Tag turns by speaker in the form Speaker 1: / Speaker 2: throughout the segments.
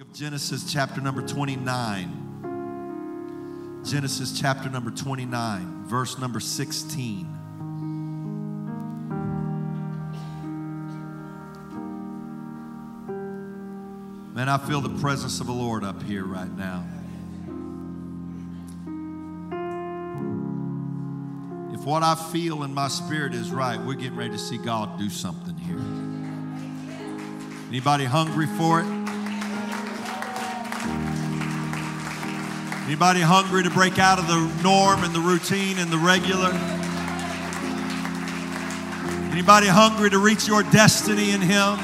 Speaker 1: of Genesis, chapter number 29. Genesis, chapter number 29, verse number 16. Man, I feel the presence of the Lord up here right now. If what I feel in my spirit is right, we're getting ready to see God do something here. Anybody hungry for it? Anybody hungry to break out of the norm and the routine and the regular? Anybody hungry to reach your destiny in Him?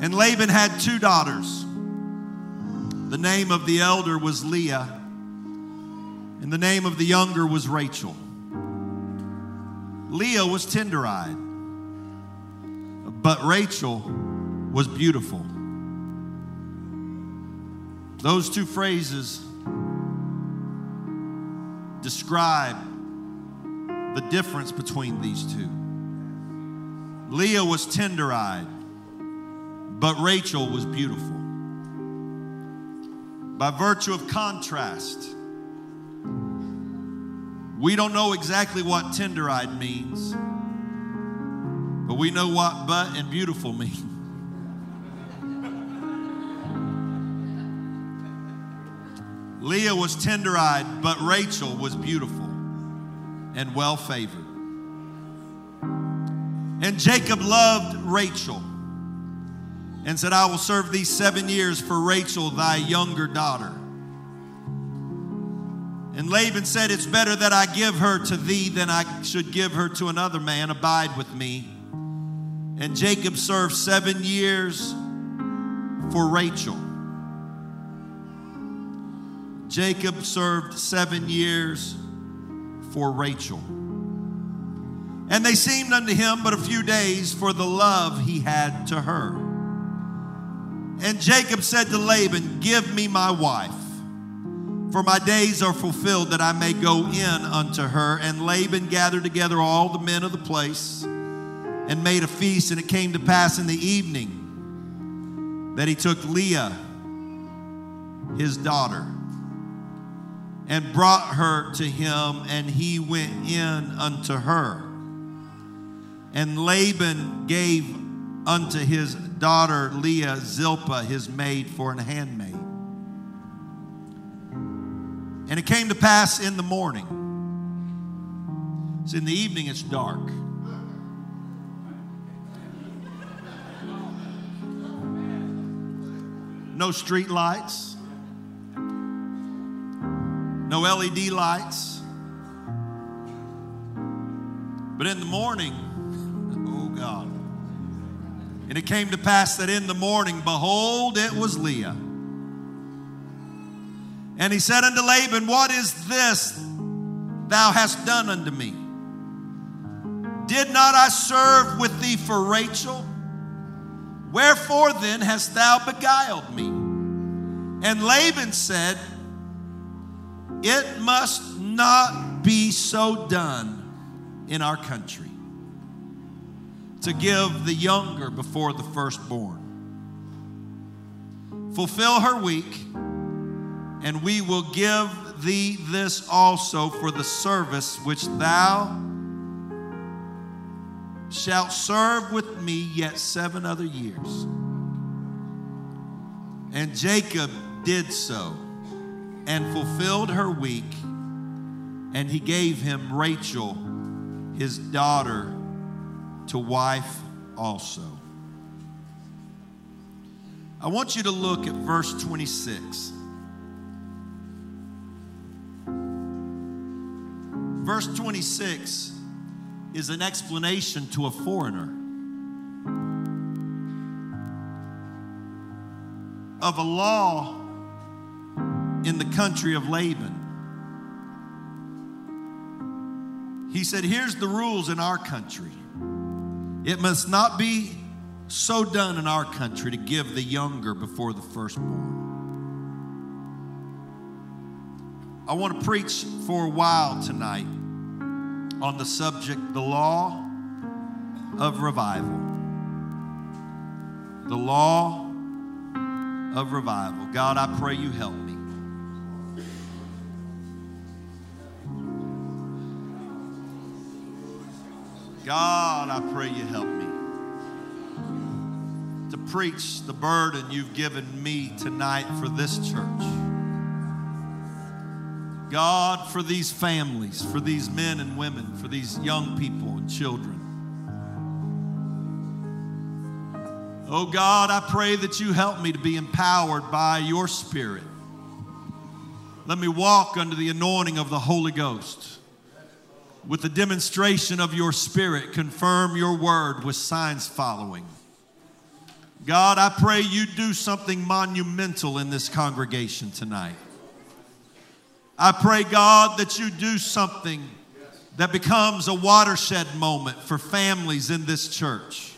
Speaker 1: And Laban had two daughters. The name of the elder was Leah, and the name of the younger was Rachel. Leah was tender eyed, but Rachel was beautiful. Those two phrases describe the difference between these two. Leah was tender eyed, but Rachel was beautiful. By virtue of contrast, we don't know exactly what tender eyed means, but we know what but and beautiful means. Leah was tender eyed, but Rachel was beautiful and well favored. And Jacob loved Rachel and said, I will serve thee seven years for Rachel, thy younger daughter. And Laban said, It's better that I give her to thee than I should give her to another man. Abide with me. And Jacob served seven years for Rachel. Jacob served seven years for Rachel. And they seemed unto him but a few days for the love he had to her. And Jacob said to Laban, Give me my wife, for my days are fulfilled that I may go in unto her. And Laban gathered together all the men of the place and made a feast. And it came to pass in the evening that he took Leah, his daughter and brought her to him, and he went in unto her. And Laban gave unto his daughter Leah Zilpah, his maid, for an handmaid. And it came to pass in the morning. So in the evening, it's dark. No street lights no LED lights. But in the morning, oh God. And it came to pass that in the morning, behold, it was Leah. And he said unto Laban, What is this thou hast done unto me? Did not I serve with thee for Rachel? Wherefore then hast thou beguiled me? And Laban said, it must not be so done in our country to give the younger before the firstborn. Fulfill her week, and we will give thee this also for the service which thou shalt serve with me yet seven other years. And Jacob did so and fulfilled her week, and he gave him Rachel, his daughter, to wife also. I want you to look at verse 26. Verse 26 is an explanation to a foreigner of a law in the country of Laban. He said, Here's the rules in our country. It must not be so done in our country to give the younger before the firstborn. I want to preach for a while tonight on the subject, the law of revival. the law of revival. God, I pray you help me. God, I pray you help me to preach the burden you've given me tonight for this church. God, for these families, for these men and women, for these young people and children. Oh God, I pray that you help me to be empowered by your Spirit. Let me walk under the anointing of the Holy Ghost. With the demonstration of your Spirit, confirm your word with signs following. God, I pray you do something monumental in this congregation tonight. I pray, God, that you do something that becomes a watershed moment for families in this church.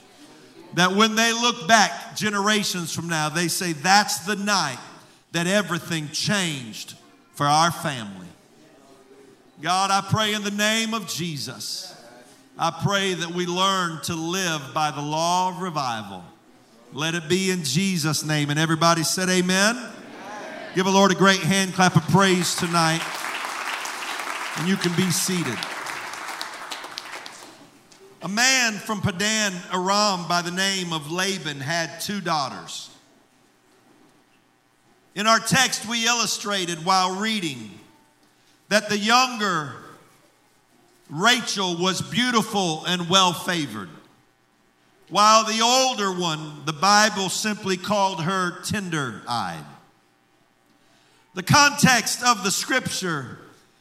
Speaker 1: That when they look back generations from now, they say, That's the night that everything changed for our family. God, I pray in the name of Jesus, I pray that we learn to live by the law of revival. Let it be in Jesus' name. And everybody said, Amen. amen. Give the Lord a great hand clap of praise tonight. And you can be seated. A man from Padan Aram by the name of Laban had two daughters. In our text, we illustrated while reading that the younger Rachel was beautiful and well favored, while the older one, the Bible simply called her tender eyed. The context of the scripture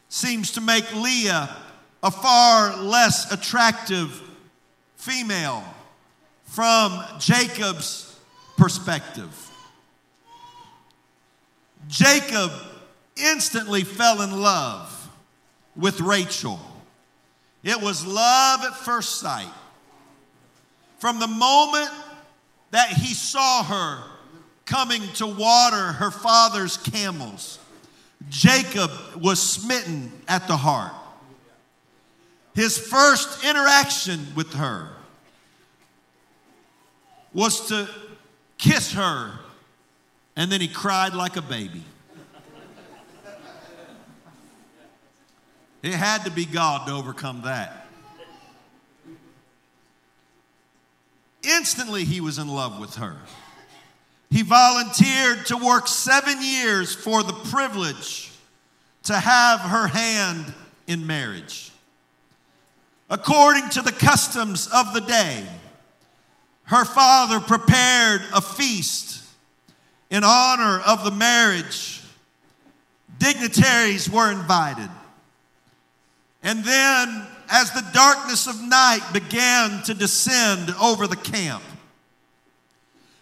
Speaker 1: seems to make Leah a far less attractive female from Jacob's perspective. Jacob instantly fell in love with Rachel. It was love at first sight. From the moment that he saw her coming to water her father's camels, Jacob was smitten at the heart. His first interaction with her was to kiss her, and then he cried like a baby. It had to be God to overcome that. Instantly, he was in love with her. He volunteered to work seven years for the privilege to have her hand in marriage. According to the customs of the day, her father prepared a feast in honor of the marriage. Dignitaries were invited. And then, as the darkness of night began to descend over the camp,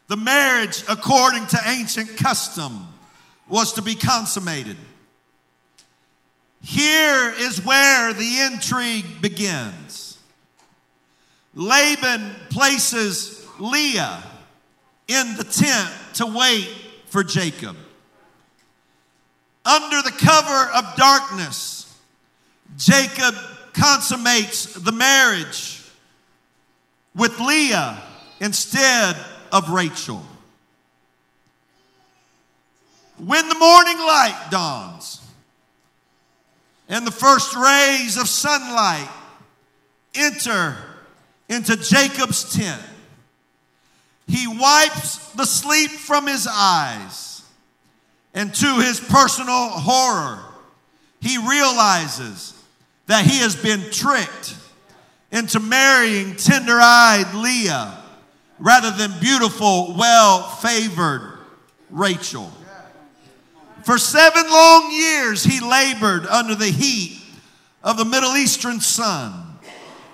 Speaker 1: the marriage, according to ancient custom, was to be consummated. Here is where the intrigue begins. Laban places Leah in the tent to wait for Jacob. Under the cover of darkness, Jacob consummates the marriage with Leah instead of Rachel. When the morning light dawns and the first rays of sunlight enter into Jacob's tent, he wipes the sleep from his eyes, and to his personal horror, he realizes that he has been tricked into marrying tender eyed Leah rather than beautiful, well favored Rachel. For seven long years, he labored under the heat of the Middle Eastern sun,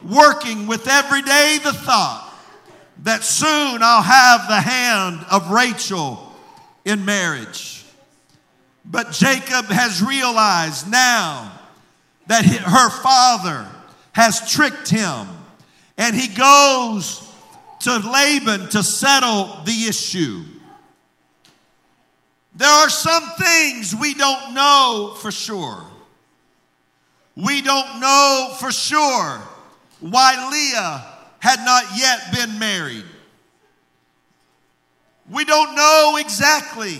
Speaker 1: working with every day the thought that soon I'll have the hand of Rachel in marriage. But Jacob has realized now that her father has tricked him. And he goes to Laban to settle the issue. There are some things we don't know for sure. We don't know for sure why Leah had not yet been married. We don't know exactly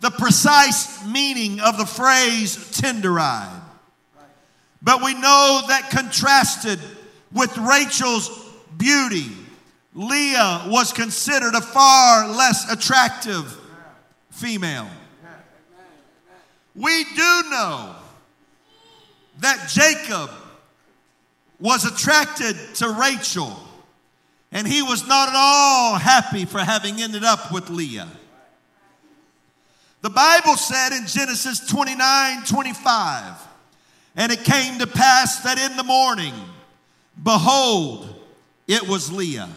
Speaker 1: the precise meaning of the phrase tender eyed, but we know that contrasted with Rachel's beauty, Leah was considered a far less attractive female. We do know that Jacob was attracted to Rachel, and he was not at all happy for having ended up with Leah. The Bible said in Genesis 29 25, and it came to pass that in the morning, behold, it was Leah.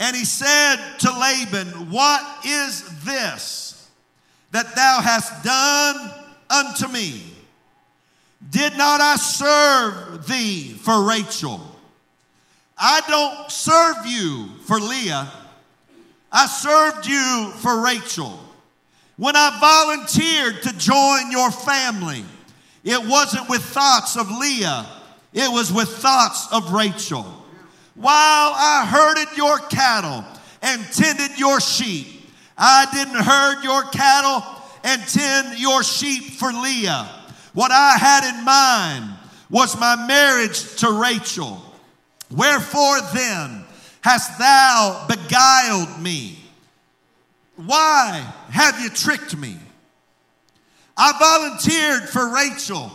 Speaker 1: And he said to Laban, What is this that thou hast done unto me? Did not I serve thee for Rachel? I don't serve you for Leah. I served you for Rachel. When I volunteered to join your family, it wasn't with thoughts of Leah, it was with thoughts of Rachel. While I herded your cattle and tended your sheep, I didn't herd your cattle and tend your sheep for Leah. What I had in mind was my marriage to Rachel. Wherefore then hast thou beguiled me? Why have you tricked me? I volunteered for Rachel,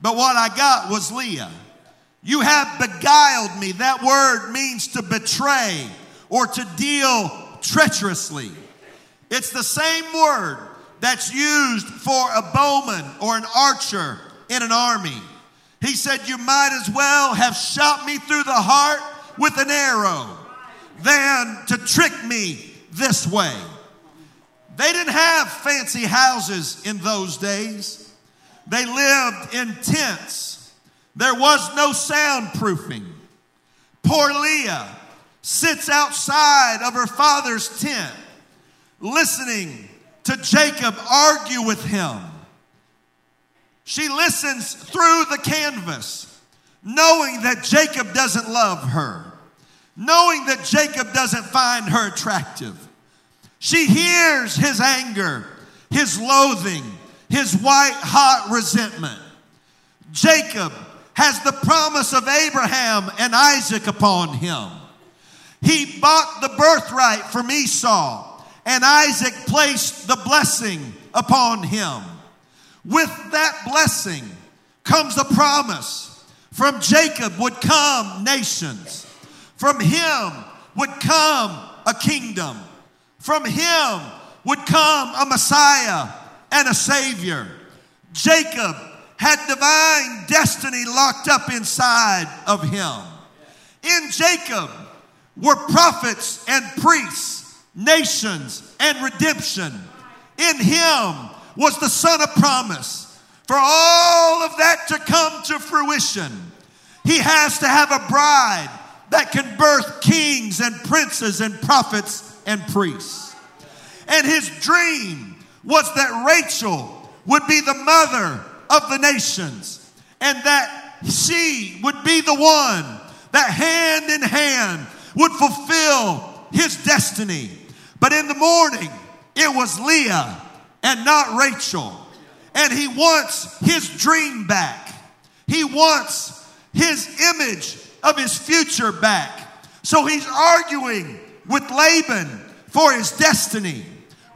Speaker 1: but what I got was Leah. You have beguiled me. That word means to betray or to deal treacherously. It's the same word that's used for a bowman or an archer in an army. He said, You might as well have shot me through the heart with an arrow than to trick me this way. They didn't have fancy houses in those days, they lived in tents. There was no soundproofing. Poor Leah sits outside of her father's tent, listening to Jacob argue with him. She listens through the canvas, knowing that Jacob doesn't love her, knowing that Jacob doesn't find her attractive. She hears his anger, his loathing, his white hot resentment. Jacob has the promise of Abraham and Isaac upon him. He bought the birthright from Esau and Isaac placed the blessing upon him. With that blessing comes a promise. From Jacob would come nations. From him would come a kingdom. From him would come a Messiah and a Savior. Jacob had divine destiny locked up inside of him. In Jacob were prophets and priests nations, and redemption. In him was the Son of promise. For all of that to come to fruition, he has to have a bride that can birth kings and princes and prophets and priests. And his dream was that Rachel would be the mother of the nations and that she would be the one that hand in hand would fulfill his destiny. But in the morning, it was Leah and not Rachel. And he wants his dream back. He wants his image of his future back. So he's arguing with Laban for his destiny.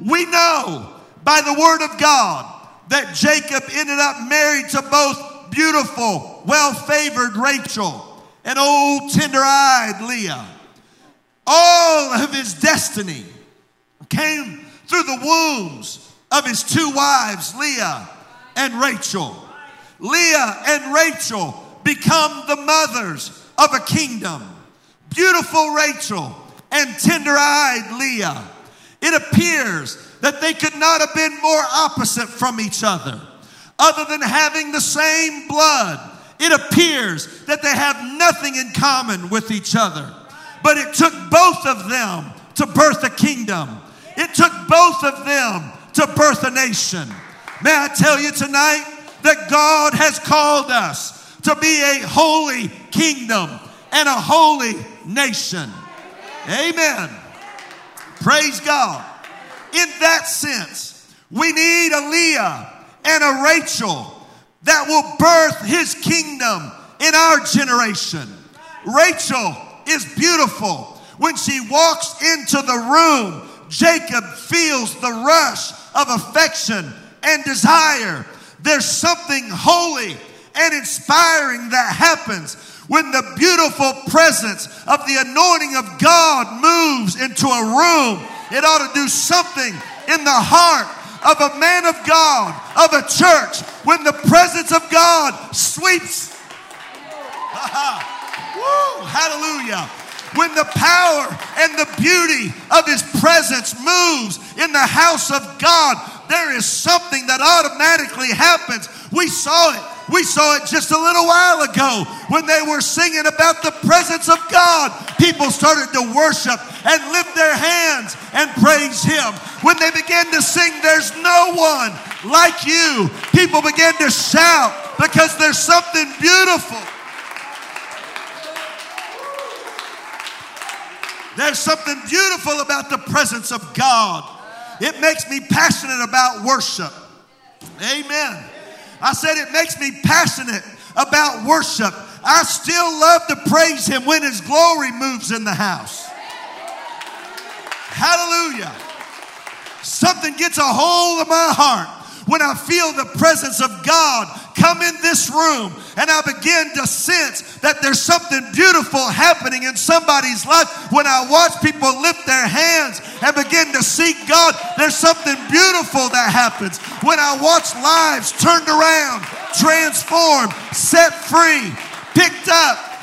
Speaker 1: We know by the word of God that Jacob ended up married to both beautiful, well favored Rachel and old tender eyed Leah. All of his destiny came through the wombs of his two wives, Leah and Rachel. Leah and Rachel become the mothers of a kingdom. Beautiful Rachel and tender eyed Leah. It appears that they could not have been more opposite from each other. Other than having the same blood, it appears that they have nothing in common with each other. But it took both of them to birth a kingdom. It took both of them to birth a nation. May I tell you tonight that God has called us to be a holy kingdom and a holy nation. Amen. Praise God. In that sense, we need a Leah and a Rachel that will birth his kingdom in our generation. Rachel is beautiful. When she walks into the room, Jacob feels the rush of affection and desire. There's something holy and inspiring that happens when the beautiful presence of the anointing of God moves into a room. It ought to do something in the heart of a man of God, of a church, when the presence of God sweeps. Woo, hallelujah. When the power and the beauty of his presence moves in the house of God, there is something that automatically happens. We saw it. We saw it just a little while ago when they were singing about the presence of God. People started to worship and lift their hands and praise Him. When they began to sing, There's no one like you, people began to shout because there's something beautiful. There's something beautiful about the presence of God. It makes me passionate about worship. Amen. I said it makes me passionate about worship. I still love to praise Him when His glory moves in the house. Hallelujah. Something gets a hold of my heart when I feel the presence of God come in this room and I begin to sense that there's something beautiful happening in somebody's life. When I watch people lift their hands and begin to seek God, there's something beautiful that happens. When I watch lives turned around, transformed, set free, picked up,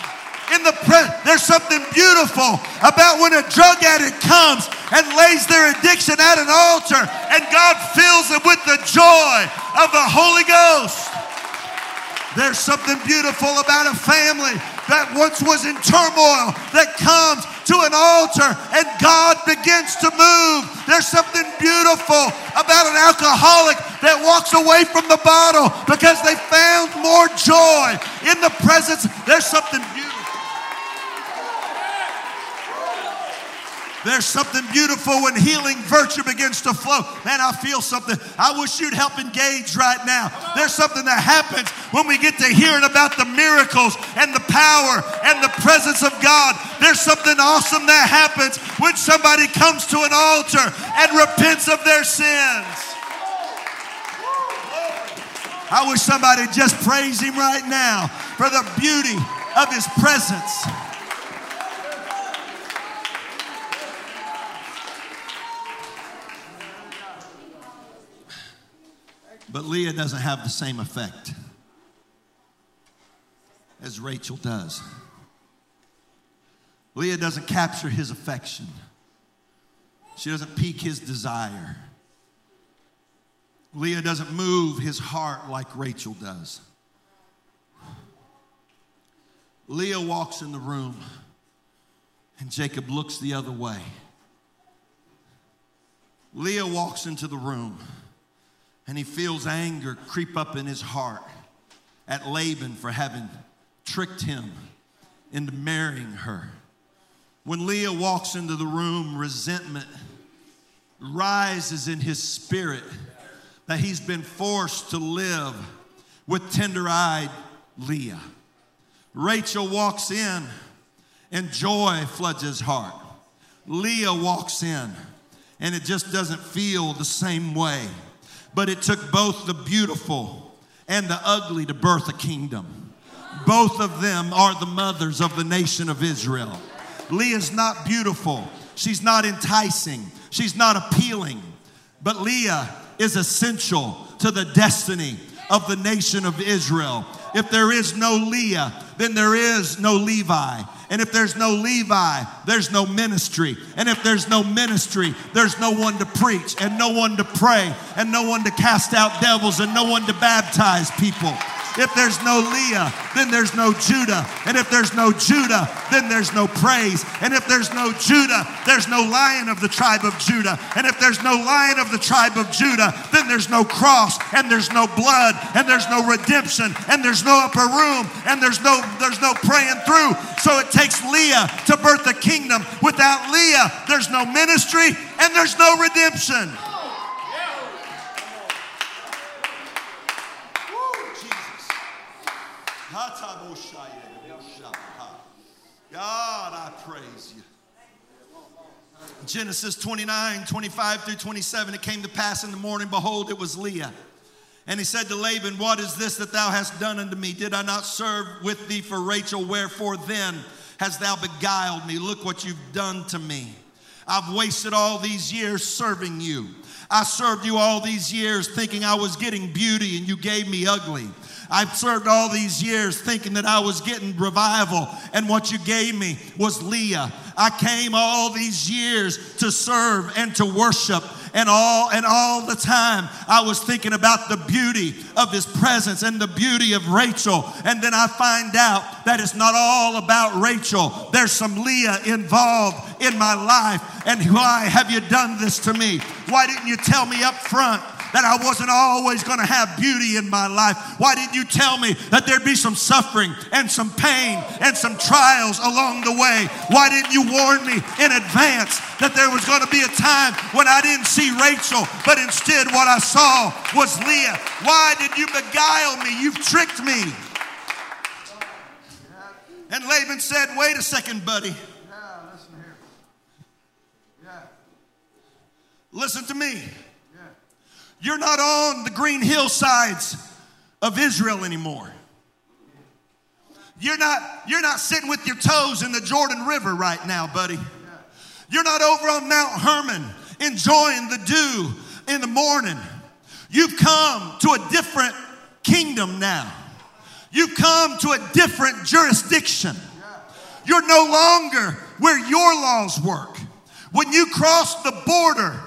Speaker 1: in the pre- there's something beautiful about when a drug addict comes and lays their addiction at an altar and God fills them with the joy of the Holy Ghost. There's something beautiful about a family that once was in turmoil that comes to an altar and God begins to move. There's something beautiful about an alcoholic that walks away from the bottle because they found more joy in the presence. There's something beautiful. There's something beautiful when healing virtue begins to flow. Man, I feel something. I wish you'd help engage right now. There's something that happens when we get to hearing about the miracles and the power and the presence of God. There's something awesome that happens when somebody comes to an altar and repents of their sins. I wish somebody just praise him right now for the beauty of his presence. But Leah doesn't have the same effect as Rachel does. Leah doesn't capture his affection, she doesn't pique his desire. Leah doesn't move his heart like Rachel does. Leah walks in the room, and Jacob looks the other way. Leah walks into the room and he feels anger creep up in his heart at Laban for having tricked him into marrying her. When Leah walks into the room, resentment rises in his spirit that he's been forced to live with tender eyed Leah. Rachel walks in and joy floods his heart. Leah walks in and it just doesn't feel the same way. But it took both the beautiful and the ugly to birth a kingdom. Both of them are the mothers of the nation of Israel. Leah's not beautiful, she's not enticing, she's not appealing, but Leah is essential to the destiny of the nation of Israel. If there is no Leah, then there is no Levi. And if there's no Levi, there's no ministry. And if there's no ministry, there's no one to preach and no one to pray and no one to cast out devils and no one to baptize people. If there's no Leah, then there's no Judah. And if there's no Judah, then there's no praise. And if there's no Judah, there's no lion of the tribe of Judah. And if there's no lion of the tribe of Judah, then there's no cross and there's no blood and there's no redemption and there's no upper room and there's no there's no praying through. So it takes Leah to birth the kingdom. Without Leah, there's no ministry and there's no redemption. God, I praise you. Genesis 29, 25 through 27, it came to pass in the morning, behold, it was Leah. And he said to Laban, What is this that thou hast done unto me? Did I not serve with thee for Rachel? Wherefore then hast thou beguiled me? Look what you've done to me. I've wasted all these years serving you. I served you all these years thinking I was getting beauty and you gave me ugly. I've served all these years thinking that I was getting revival, and what you gave me was Leah. I came all these years to serve and to worship and all and all the time I was thinking about the beauty of his presence and the beauty of Rachel. And then I find out that it's not all about Rachel. There's some Leah involved in my life. And why have you done this to me? Why didn't you tell me up front that I wasn't always going to have beauty in my life? Why didn't you tell me that there'd be some suffering and some pain and some trials along the way? Why didn't you warn me in advance that there was going to be a time when I didn't see Rachel, but instead what I saw was Leah? Why did you beguile me? You've tricked me. And Laban said, Wait a second, buddy. Listen to me. You're not on the green hillsides of Israel anymore. You're not, you're not sitting with your toes in the Jordan River right now, buddy. You're not over on Mount Hermon enjoying the dew in the morning. You've come to a different kingdom now. You've come to a different jurisdiction. You're no longer where your laws work. When you cross the border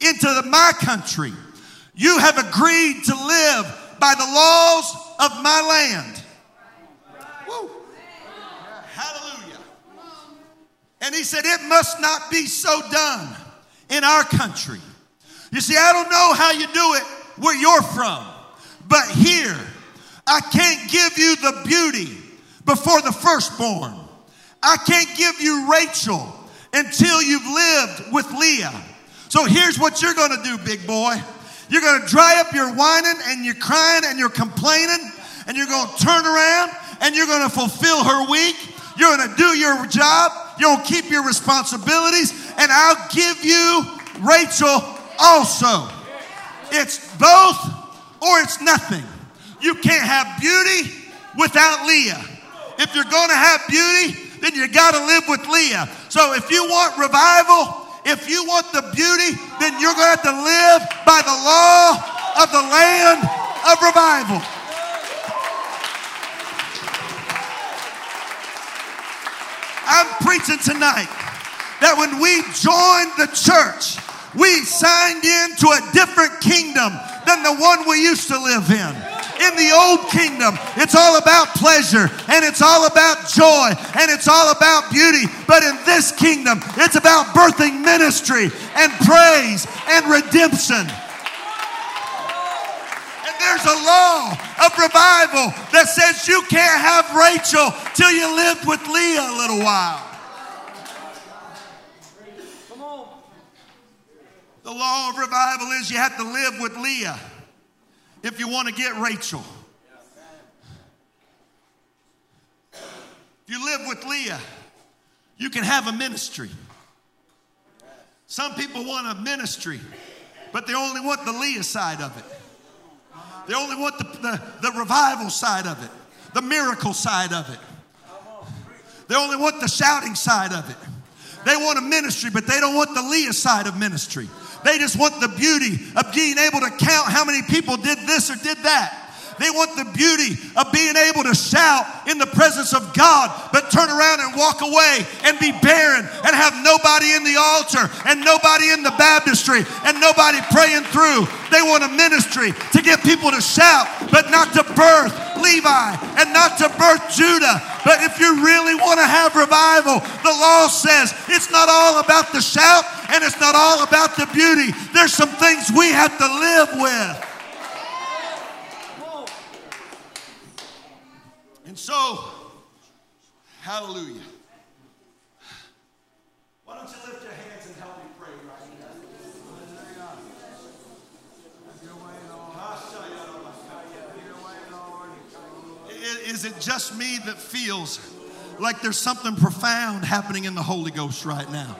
Speaker 1: into the, my country, you have agreed to live by the laws of my land. Woo. Hallelujah. And he said, It must not be so done in our country. You see, I don't know how you do it where you're from, but here, I can't give you the beauty before the firstborn. I can't give you Rachel until you've lived with Leah. So here's what you're going to do, big boy. You're going to dry up your whining and you're crying and you're complaining and you're going to turn around and you're going to fulfill her week. You're going to do your job. You're going to keep your responsibilities and I'll give you Rachel also. It's both or it's nothing. You can't have beauty without Leah. If you're going to have beauty, then you got to live with Leah. So if you want revival, if you want the beauty, then you're going to have to live by the law of the land of revival. I'm preaching tonight that when we joined the church, we signed into a different kingdom than the one we used to live in. In the old kingdom, it's all about pleasure and it's all about joy and it's all about beauty. But in this kingdom, it's about birthing ministry and praise and redemption. And there's a law of revival that says you can't have Rachel till you lived with Leah a little while. The law of revival is you have to live with Leah if you want to get Rachel. If you live with Leah, you can have a ministry. Some people want a ministry, but they only want the Leah side of it. They only want the, the, the revival side of it, the miracle side of it. They only want the shouting side of it. They want a ministry, but they don't want the Leah side of ministry. They just want the beauty of being able to count how many people did this or did that. They want the beauty of being able to shout in the presence of God, but turn around and walk away and be barren and have nobody in the altar and nobody in the baptistry and nobody praying through. They want a ministry to get people to shout, but not to birth Levi and not to birth Judah. But if you really want to have revival, the law says it's not all about the shout and it's not all about the beauty. There's some things we have to live with. And so, hallelujah. Why don't you lift your hands and help me pray right now? Is it just me that feels like there's something profound happening in the Holy Ghost right now?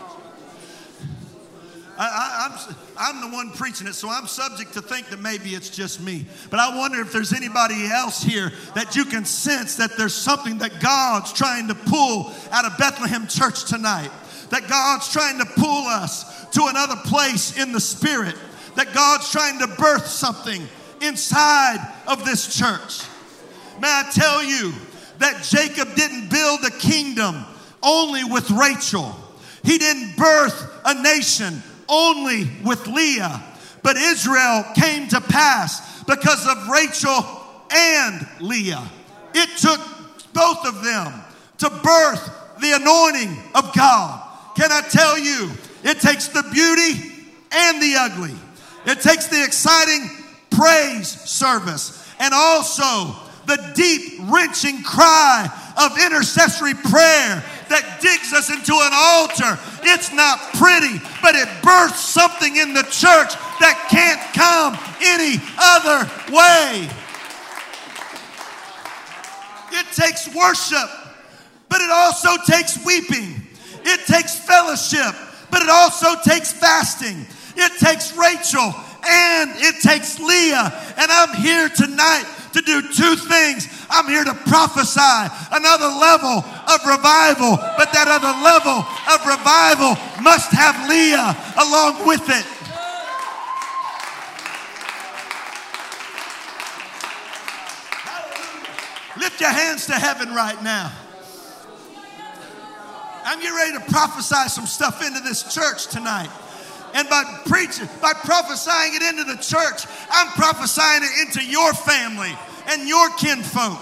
Speaker 1: I, am the one preaching it, so I'm subject to think that maybe it's just me. But I wonder if there's anybody else here that you can sense that there's something that God's trying to pull out of Bethlehem Church tonight. That God's trying to pull us to another place in the Spirit. That God's trying to birth something inside of this church. May I tell you that Jacob didn't build a kingdom only with Rachel. He didn't birth a nation only with Leah. But Israel came to pass because of Rachel and Leah. It took both of them to birth the anointing of God. Can I tell you, it takes the beauty and the ugly. It takes the exciting praise service and also the deep, wrenching cry of intercessory prayer that digs us into an altar. It's not pretty, but it births something in the church that can't come any other way. It takes worship, but it also takes weeping. It takes fellowship, but it also takes fasting. It takes Rachel and it takes Leah. And I'm here tonight to do two things. I'm here to prophesy another level of revival, but that other level of revival must have Leah along with it. Lift your hands to heaven right now. I'm getting ready to prophesy some stuff into this church tonight. And by preaching, by prophesying it into the church, I'm prophesying it into your family and your kinfolk.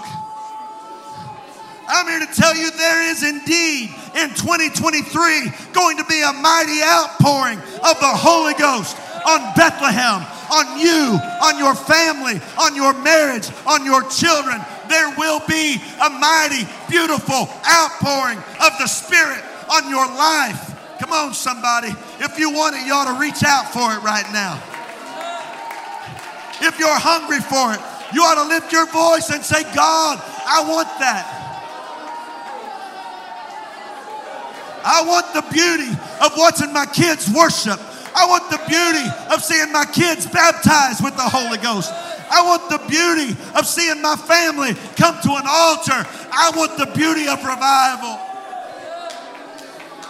Speaker 1: I'm here to tell you there is indeed in 2023 going to be a mighty outpouring of the Holy Ghost on Bethlehem, on you, on your family, on your marriage, on your children. There will be a mighty, beautiful outpouring of the Spirit on your life. Come on, somebody. If you want it, you ought to reach out for it right now. If you're hungry for it, you ought to lift your voice and say, God, I want that. I want the beauty of watching my kids worship. I want the beauty of seeing my kids baptized with the Holy Ghost. I want the beauty of seeing my family come to an altar. I want the beauty of revival.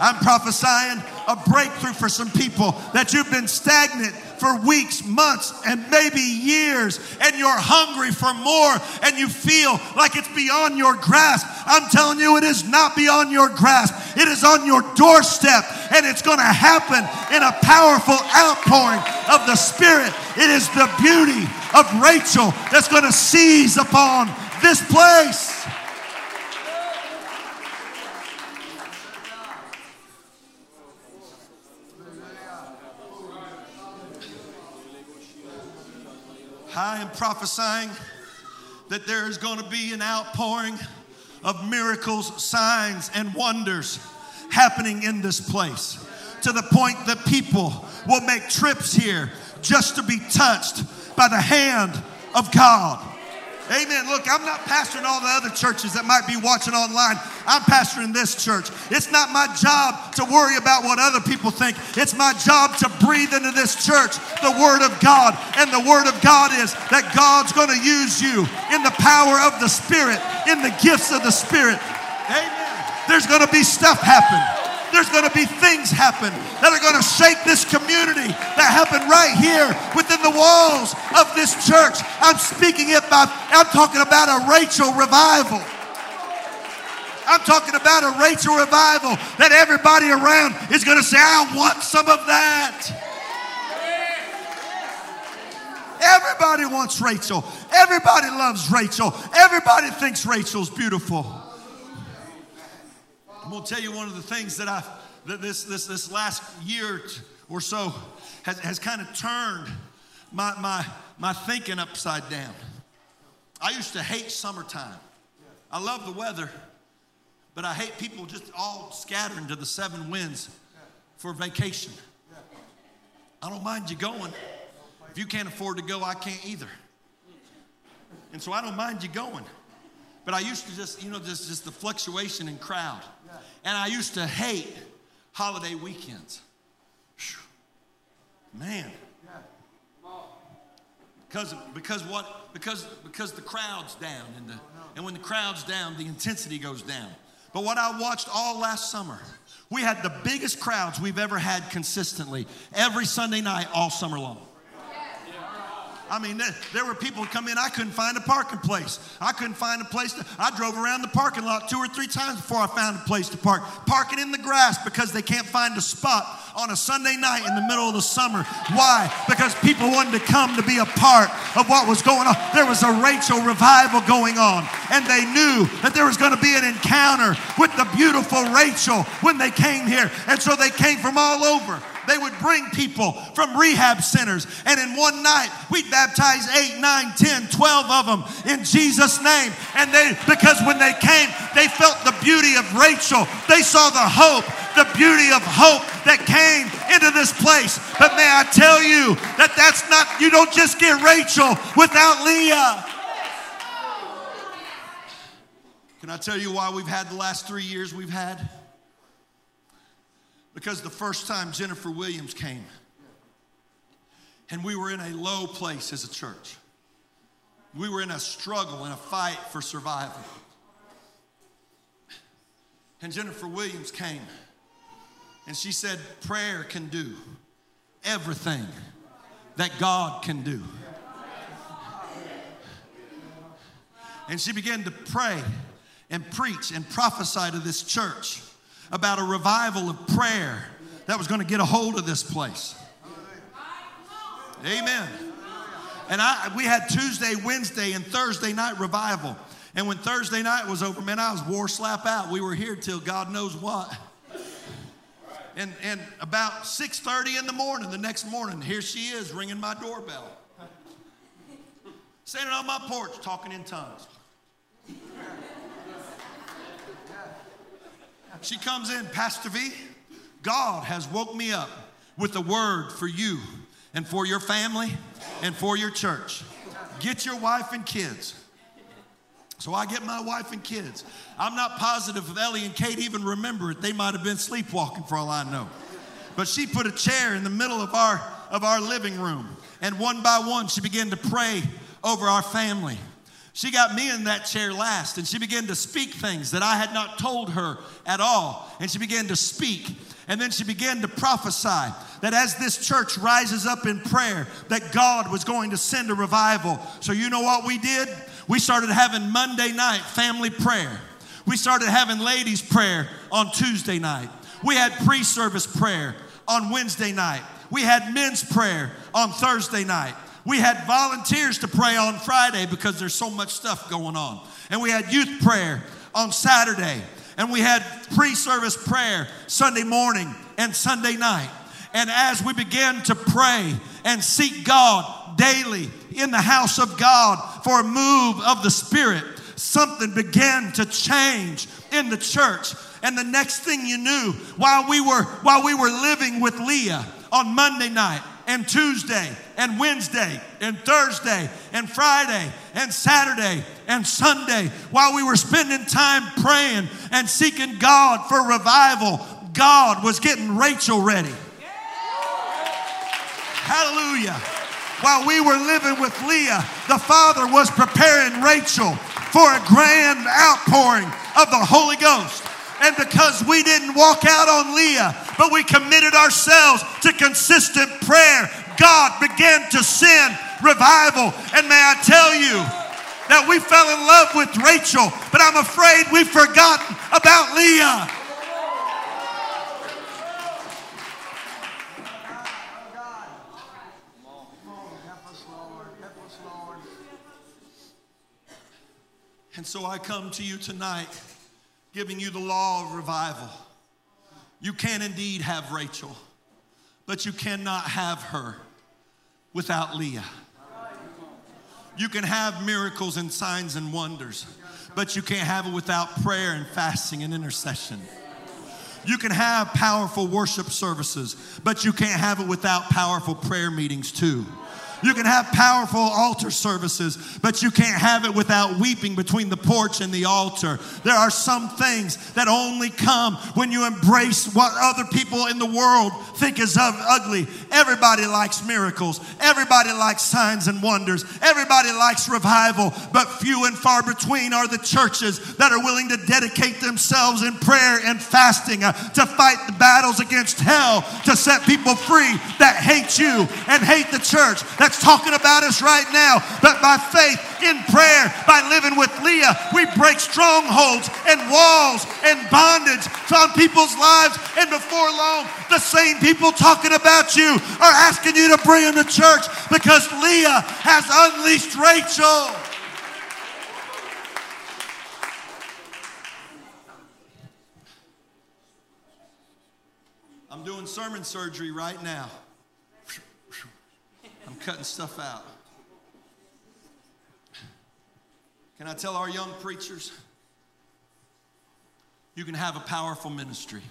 Speaker 1: I'm prophesying a breakthrough for some people that you've been stagnant for weeks, months, and maybe years, and you're hungry for more, and you feel like it's beyond your grasp. I'm telling you, it is not beyond your grasp. It is on your doorstep, and it's going to happen in a powerful outpouring of the Spirit. It is the beauty of Rachel that's going to seize upon this place. I am prophesying that there is going to be an outpouring of miracles, signs, and wonders happening in this place to the point that people will make trips here just to be touched by the hand of God. Amen. Look, I'm not pastoring all the other churches that might be watching online. I'm pastoring this church. It's not my job to worry about what other people think. It's my job to breathe into this church the Word of God. And the Word of God is that God's going to use you in the power of the Spirit, in the gifts of the Spirit. Amen. There's going to be stuff happen there's going to be things happen that are going to shake this community that happen right here within the walls of this church. I'm speaking about, I'm talking about a Rachel revival. I'm talking about a Rachel revival that everybody around is going to say, I want some of that. Everybody wants Rachel. Everybody loves Rachel. Everybody thinks Rachel's beautiful. I'm to tell you one of the things that I that this this this last year or so has, has kind of turned my my my thinking upside down. I used to hate summertime. I love the weather, but I hate people just all scattering to the seven winds for vacation. I don't mind you going. If you can't afford to go, I can't either. And so I don't mind you going. But I used to just, you know, just, just the fluctuation in crowd. And I used to hate holiday weekends. Man. Because, because what? Because, because the crowd's down. And, the, and when the crowd's down, the intensity goes down. But what I watched all last summer, we had the biggest crowds we've ever had consistently every Sunday night all summer long. I mean, there were people come in, I couldn't find a parking place. I couldn't find a place to, I drove around the parking lot two or three times before I found a place to park. Parking in the grass because they can't find a spot on a Sunday night in the middle of the summer. Why? Because people wanted to come to be a part of what was going on. There was a Rachel revival going on, and they knew that there was going to be an encounter with the beautiful Rachel when they came here. And so they came from all over. They would bring people from rehab centers. And in one night, we'd baptize eight, nine, ten, twelve of them in Jesus' name. And they, because when they came, they felt the beauty of Rachel. They saw the hope, the beauty of hope that came into this place. But may I tell you that that's not, you don't just get Rachel without Leah. Can I tell you why we've had the last three years we've had? Because the first time Jennifer Williams came, and we were in a low place as a church. We were in a struggle and a fight for survival. And Jennifer Williams came, and she said, Prayer can do everything that God can do. And she began to pray and preach and prophesy to this church about a revival of prayer that was going to get a hold of this place. Amen. And I, we had Tuesday, Wednesday, and Thursday night revival. And when Thursday night was over, man, I was war slap out. We were here till God knows what. And, and about 6.30 in the morning, the next morning, here she is ringing my doorbell. Standing on my porch talking in tongues. She comes in, Pastor V, God has woke me up with a word for you and for your family and for your church. Get your wife and kids. So I get my wife and kids. I'm not positive if Ellie and Kate even remember it. They might have been sleepwalking for all I know. But she put a chair in the middle of our of our living room. And one by one, she began to pray over our family. She got me in that chair last, and she began to speak things that I had not told her at all. And she began to speak. And then she began to prophesy that as this church rises up in prayer, that God was going to send a revival. So, you know what we did? We started having Monday night family prayer. We started having ladies' prayer on Tuesday night. We had pre service prayer on Wednesday night. We had men's prayer on Thursday night. We had volunteers to pray on Friday because there's so much stuff going on. And we had youth prayer on Saturday. And we had pre service prayer Sunday morning and Sunday night. And as we began to pray and seek God daily in the house of God for a move of the Spirit, something began to change in the church. And the next thing you knew, while we were while we were living with Leah on Monday night, and Tuesday and Wednesday and Thursday and Friday and Saturday and Sunday while we were spending time praying and seeking God for revival, God was getting Rachel ready. Hallelujah. While we were living with Leah, the Father was preparing Rachel for a grand outpouring of the Holy Ghost. And because we didn't walk out on Leah, but we committed ourselves to consistent prayer, God began to send revival. And may I tell you that we fell in love with Rachel, but I'm afraid we've forgotten about Leah. And so I come to you tonight giving you the law of revival. You can indeed have Rachel but you cannot have her without Leah. You can have miracles and signs and wonders, but you can't have it without prayer and fasting and intercession. You can have powerful worship services, but you can't have it without powerful prayer meetings too. You can have powerful altar services, but you can't have it without weeping between the porch and the altar. There are some things that only come when you embrace what other people in the world think is ugly. Everybody likes miracles, everybody likes signs and wonders, everybody likes revival, but few and far between are the churches that are willing to dedicate themselves in prayer and fasting uh, to fight the battles against hell, to set people free that hate you and hate the church, that that's talking about us right now. But by faith, in prayer, by living with Leah, we break strongholds and walls and bondage from people's lives. And before long, the same people talking about you are asking you to bring them to church because Leah has unleashed Rachel. I'm doing sermon surgery right now. Cutting stuff out. Can I tell our young preachers? You can have a powerful ministry.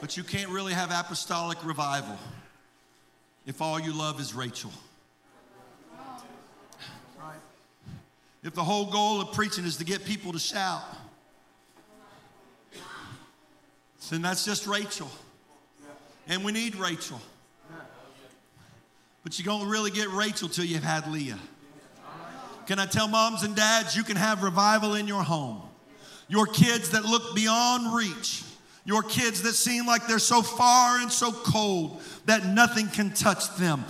Speaker 1: But you can't really have apostolic revival if all you love is Rachel. If the whole goal of preaching is to get people to shout, then that's just Rachel. And we need Rachel. But you don't really get Rachel till you've had Leah. Can I tell moms and dads, you can have revival in your home. Your kids that look beyond reach, your kids that seem like they're so far and so cold that nothing can touch them.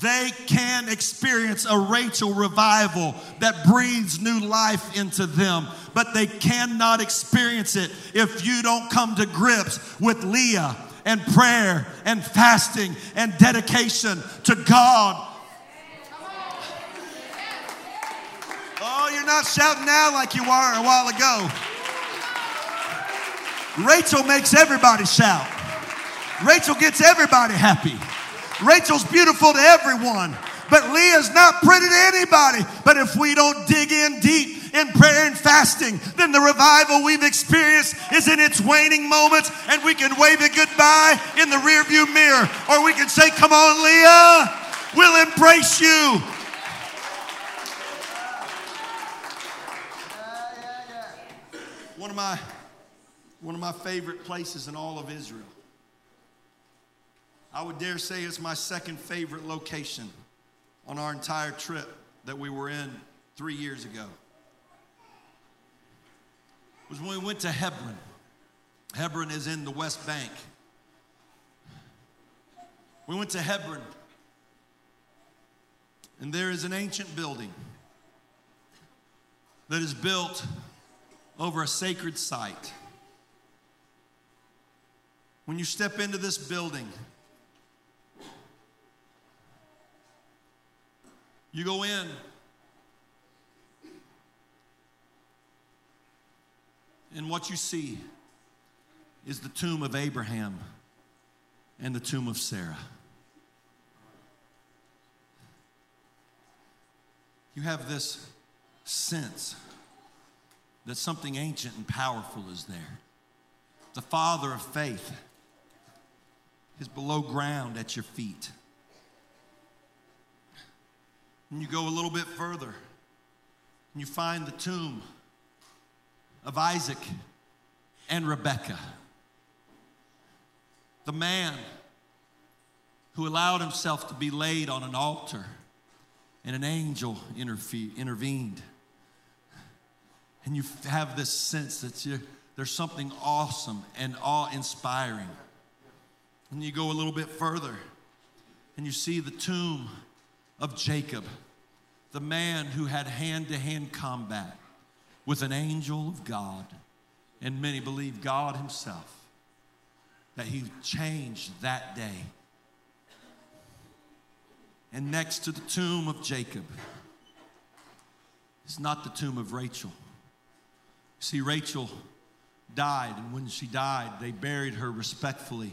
Speaker 1: They can experience a Rachel revival that breathes new life into them but they cannot experience it if you don't come to grips with Leah and prayer and fasting and dedication to God. Oh, you're not shouting now like you were a while ago. Rachel makes everybody shout. Rachel gets everybody happy. Rachel's beautiful to everyone, but Leah's not pretty to anybody. But if we don't dig in deep in prayer and fasting, then the revival we've experienced is in its waning moments and we can wave it goodbye in the rearview mirror. Or we can say, Come on, Leah, we'll embrace you. One of my one of my favorite places in all of Israel. I would dare say it's my second favorite location on our entire trip that we were in three years ago was when we went to Hebron. Hebron is in the West Bank. We went to Hebron, and there is an ancient building that is built over a sacred site. When you step into this building, you go in And what you see is the tomb of Abraham and the tomb of Sarah. You have this sense that something ancient and powerful is there. The father of faith is below ground at your feet. And you go a little bit further and you find the tomb of Isaac and Rebekah. The man who allowed himself to be laid on an altar and an angel intervened. And you have this sense that there's something awesome and awe inspiring. And you go a little bit further and you see the tomb of Jacob, the man who had hand to hand combat with an angel of God, and many believe God Himself, that He changed that day. And next to the tomb of Jacob is not the tomb of Rachel. See, Rachel died, and when she died, they buried her respectfully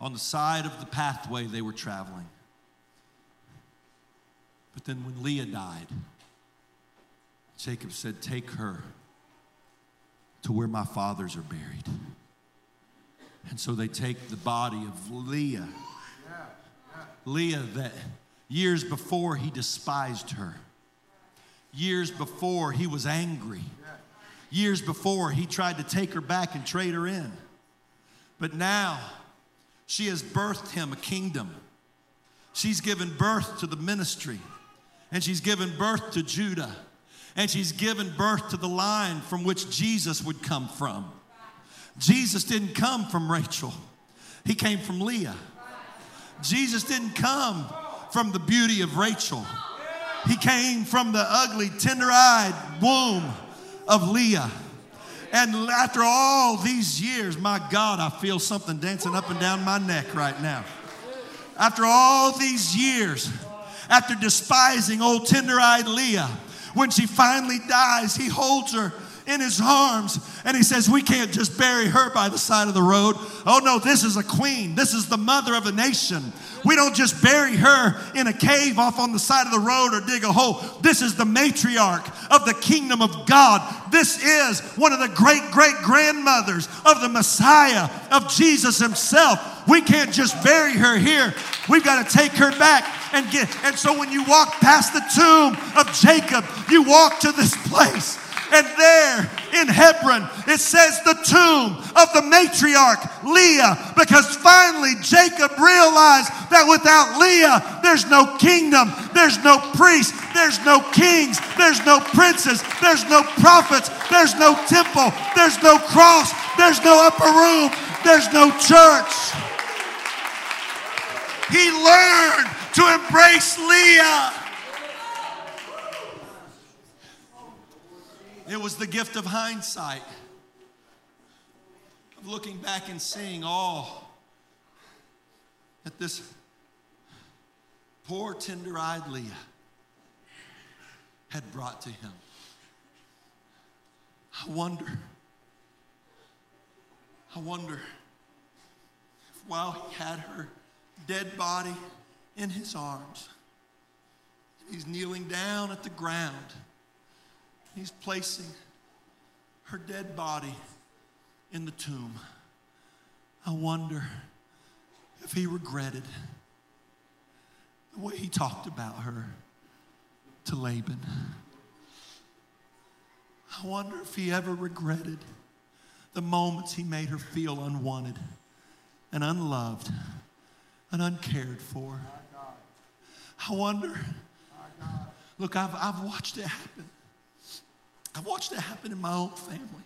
Speaker 1: on the side of the pathway they were traveling. But then when Leah died, Jacob said, Take her to where my fathers are buried. And so they take the body of Leah, Leah, that years before he despised her, years before he was angry, years before he tried to take her back and trade her in. But now she has birthed him a kingdom. She's given birth to the ministry, and she's given birth to Judah, and she's given birth to the line from which Jesus would come from. Jesus didn't come from Rachel, he came from Leah. Jesus didn't come from the beauty of Rachel, he came from the ugly, tender eyed womb of Leah. And after all these years, my God, I feel something dancing up and down my neck right now. After all these years, after despising old tender eyed Leah, when she finally dies, he holds her in his arms and he says, We can't just bury her by the side of the road. Oh no, this is a queen. This is the mother of a nation. We don't just bury her in a cave off on the side of the road or dig a hole. This is the matriarch of the kingdom of God. This is one of the great great grandmothers of the Messiah, of Jesus himself. We can't just bury her here. We've got to take her back and get. And so when you walk past the tomb of Jacob, you walk to this place and there in Hebron, it says the tomb of the matriarch Leah, because finally Jacob realized that without Leah, there's no kingdom, there's no priest, there's no kings, there's no princes, there's no prophets, there's no temple, there's no cross, there's no upper room, there's no church. He learned to embrace Leah. It was the gift of hindsight, of looking back and seeing all that this poor, tender eyed Leah had brought to him. I wonder, I wonder if while he had her dead body in his arms, he's kneeling down at the ground He's placing her dead body in the tomb. I wonder if he regretted the way he talked about her to Laban. I wonder if he ever regretted the moments he made her feel unwanted and unloved and uncared for. I wonder. Look, I've, I've watched it happen. I watched it happen in my own family.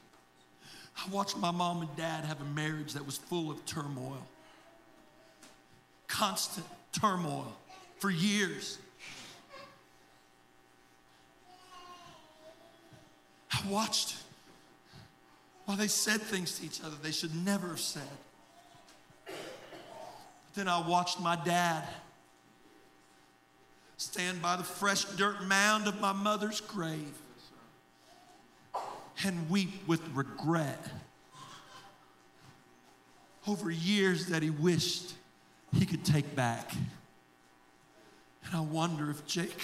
Speaker 1: I watched my mom and dad have a marriage that was full of turmoil, constant turmoil for years. I watched while they said things to each other they should never have said. But then I watched my dad stand by the fresh dirt mound of my mother's grave and weep with regret over years that he wished he could take back. And I wonder if Jake,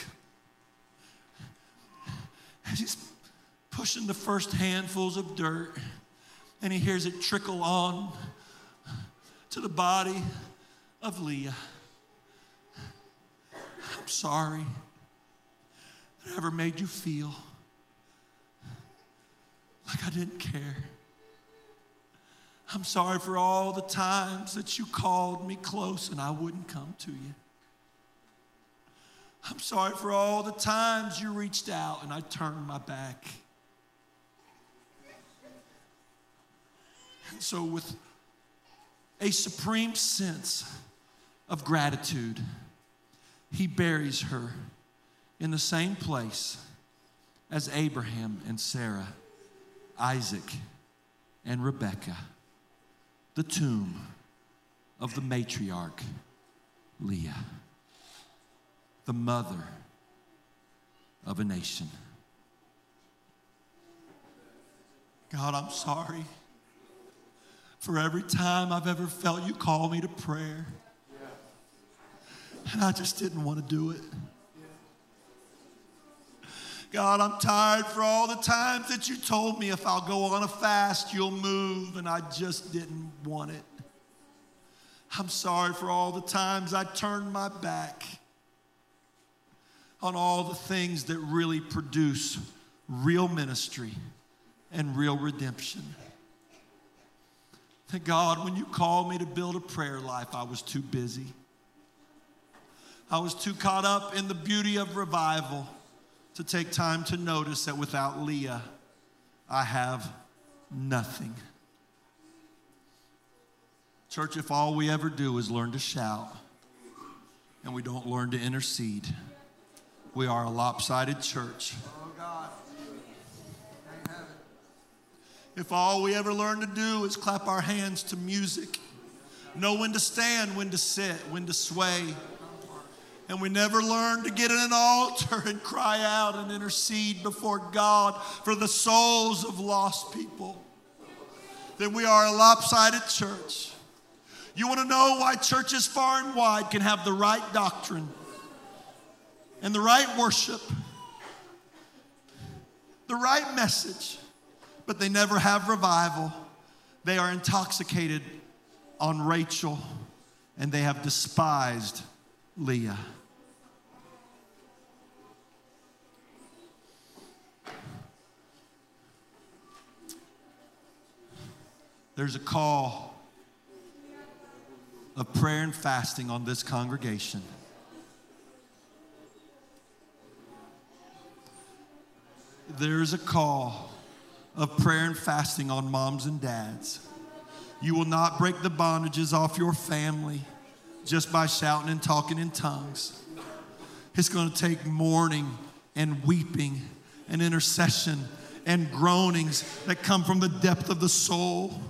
Speaker 1: as he's pushing the first handfuls of dirt and he hears it trickle on to the body of Leah, I'm sorry that I ever made you feel like I didn't care. I'm sorry for all the times that you called me close and I wouldn't come to you. I'm sorry for all the times you reached out and I turned my back. And so, with a supreme sense of gratitude, he buries her in the same place as Abraham and Sarah Isaac, and Rebekah, the tomb of the matriarch Leah. the mother of a nation. God, I'm sorry for every time I've ever felt you call me to prayer. And I just didn't want to do it. God, I'm tired for all the times that you told me if I'll go on a fast, you'll move, and I just didn't want it. I'm sorry for all the times I turned my back on all the things that really produce real ministry and real redemption. Thank God, when you called me to build a prayer life, I was too busy. I was too caught up in the beauty of revival to take time to notice that without Leah, I have nothing. Church, if all we ever do is learn to shout and we don't learn to intercede, we are a lopsided church. If all we ever learn to do is clap our hands to music, know when to stand, when to sit, when to sway, and we never learn to get in an altar and cry out and intercede before God for the souls of lost people, then we are a lopsided church. You want to know why churches far and wide can have the right doctrine and the right worship, the right message, but they never have revival? They are intoxicated on Rachel and they have despised Leah. There's a call of prayer and fasting on this congregation. There's a call of prayer and fasting on moms and dads. You will not break the bondages off your family just by shouting and talking in tongues. It's going to take mourning and weeping and intercession and groanings that come from the depth of the soul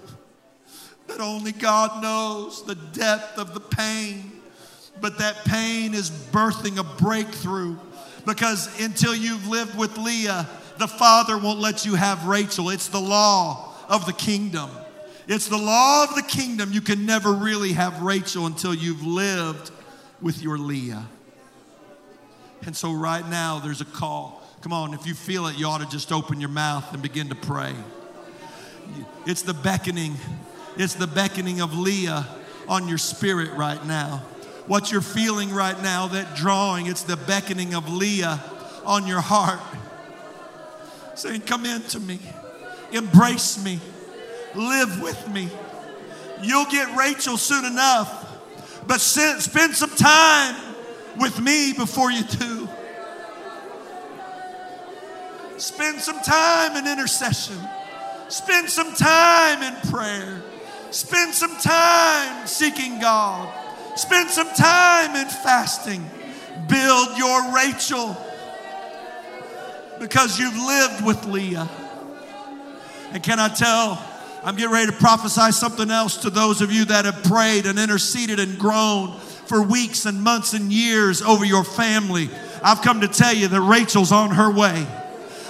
Speaker 1: that only God knows the depth of the pain. But that pain is birthing a breakthrough because until you've lived with Leah, the Father won't let you have Rachel. It's the law of the kingdom. It's the law of the kingdom. You can never really have Rachel until you've lived with your Leah. And so, right now, there's a call. Come on, if you feel it, you ought to just open your mouth and begin to pray. It's the beckoning it's the beckoning of Leah on your spirit right now. What you're feeling right now, that drawing, it's the beckoning of Leah on your heart. Saying, Come into me, embrace me, live with me. You'll get Rachel soon enough, but spend some time with me before you do. Spend some time in intercession. Spend some time in prayer. Spend some time seeking God. Spend some time in fasting. Build your Rachel because you've lived with Leah. And can I tell, I'm getting ready to prophesy something else to those of you that have prayed and interceded and groaned for weeks and months and years over your family. I've come to tell you that Rachel's on her way.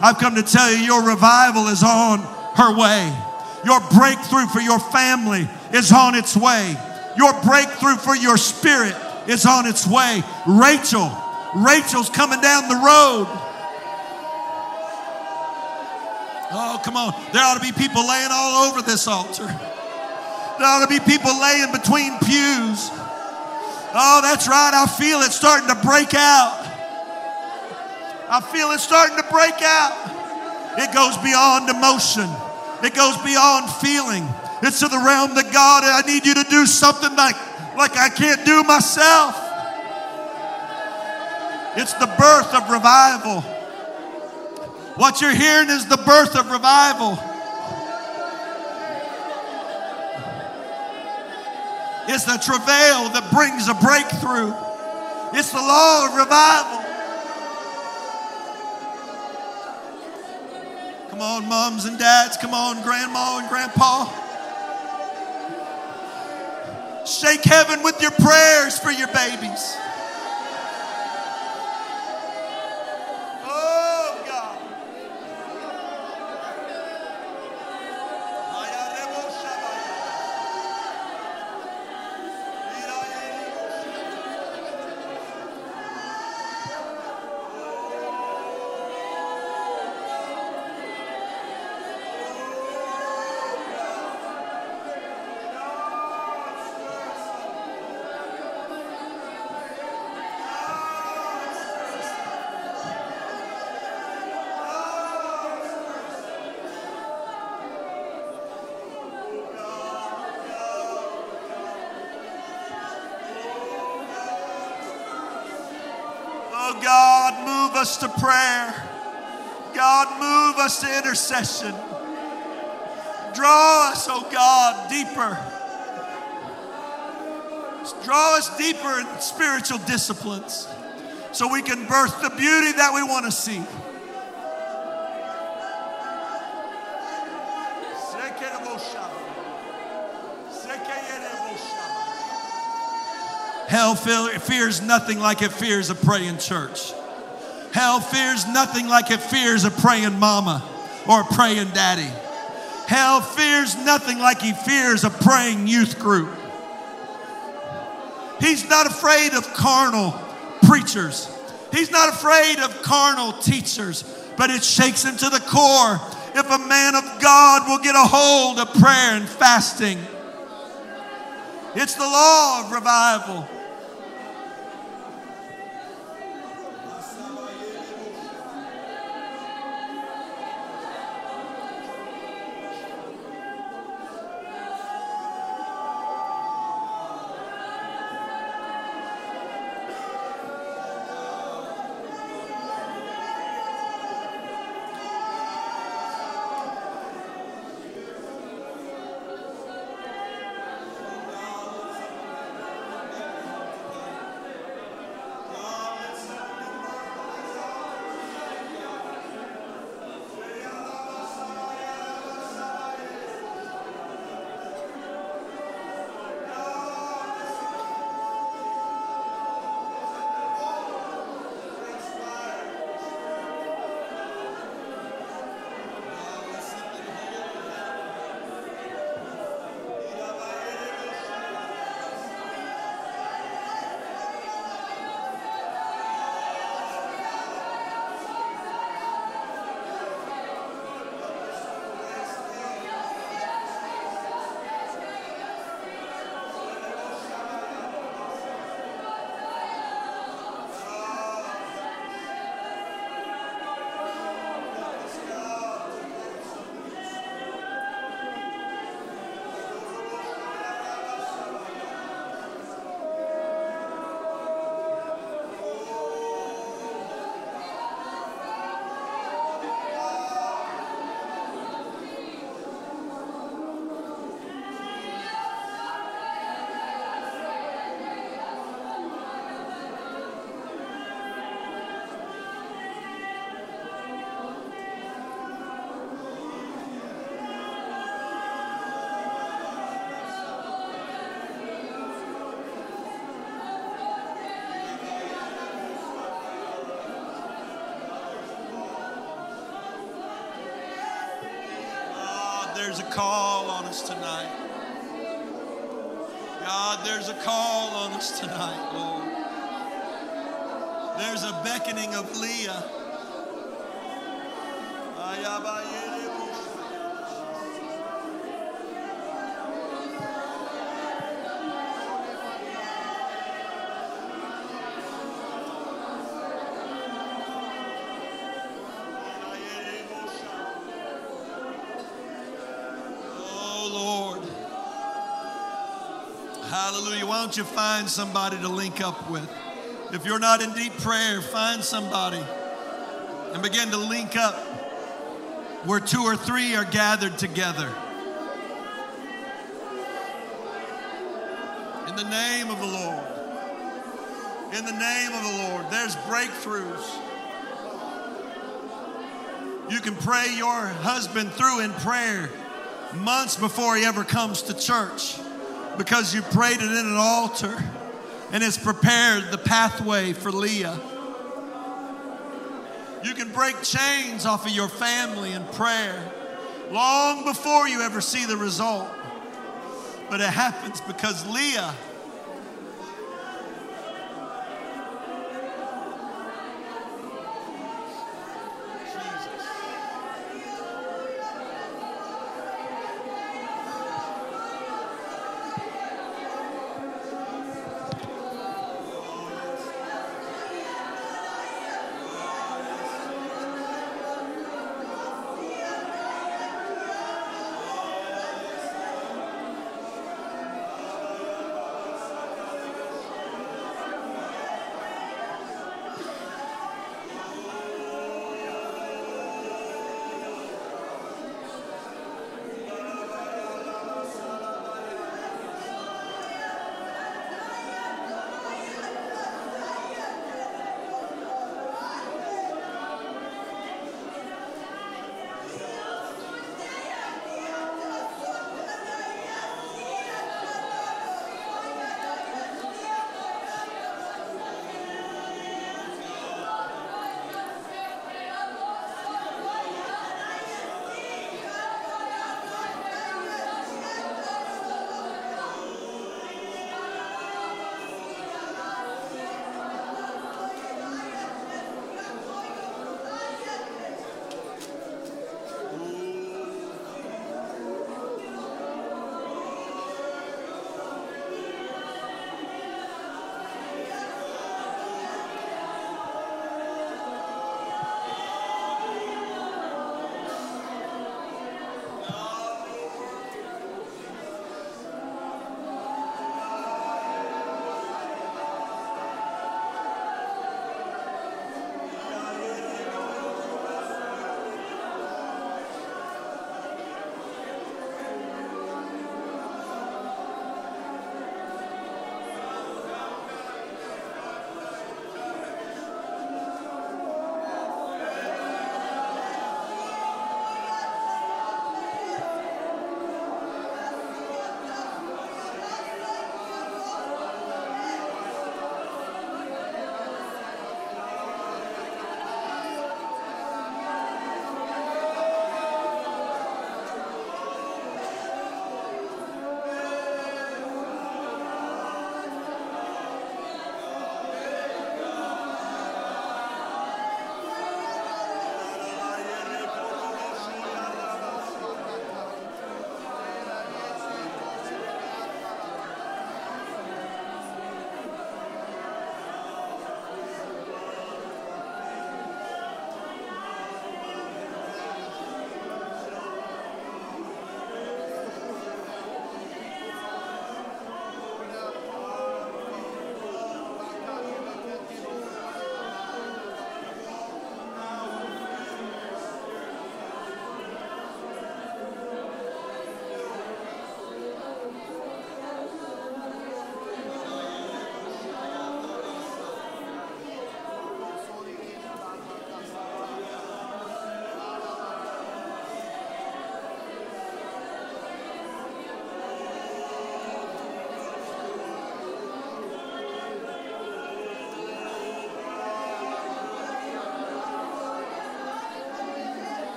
Speaker 1: I've come to tell you your revival is on her way. Your breakthrough for your family is on its way. Your breakthrough for your spirit is on its way. Rachel, Rachel's coming down the road. Oh, come on. There ought to be people laying all over this altar. There ought to be people laying between pews. Oh, that's right. I feel it starting to break out. I feel it starting to break out. It goes beyond emotion. It goes beyond feeling. It's to the realm that God, I need you to do something like, like I can't do myself. It's the birth of revival. What you're hearing is the birth of revival. It's the travail that brings a breakthrough. It's the law of revival. Come on, moms and dads. Come on, grandma and grandpa. Shake heaven with your prayers for your babies. Intercession. Draw us, oh God, deeper. Draw us deeper in spiritual disciplines so we can birth the beauty that we want to see. Hell fears nothing like it fears a praying church. Hell fears nothing like it fears a praying mama or a praying daddy. Hell fears nothing like he fears a praying youth group. He's not afraid of carnal preachers. He's not afraid of carnal teachers, but it shakes him to the core if a man of God will get a hold of prayer and fasting. It's the law of revival. There's a call on us tonight. God, there's a call on us tonight, Lord. There's a beckoning of Leah. Don't you find somebody to link up with? If you're not in deep prayer, find somebody and begin to link up where two or three are gathered together. In the name of the Lord. In the name of the Lord. There's breakthroughs. You can pray your husband through in prayer months before he ever comes to church because you prayed it in an altar and it's prepared the pathway for Leah. You can break chains off of your family in prayer long before you ever see the result. But it happens because Leah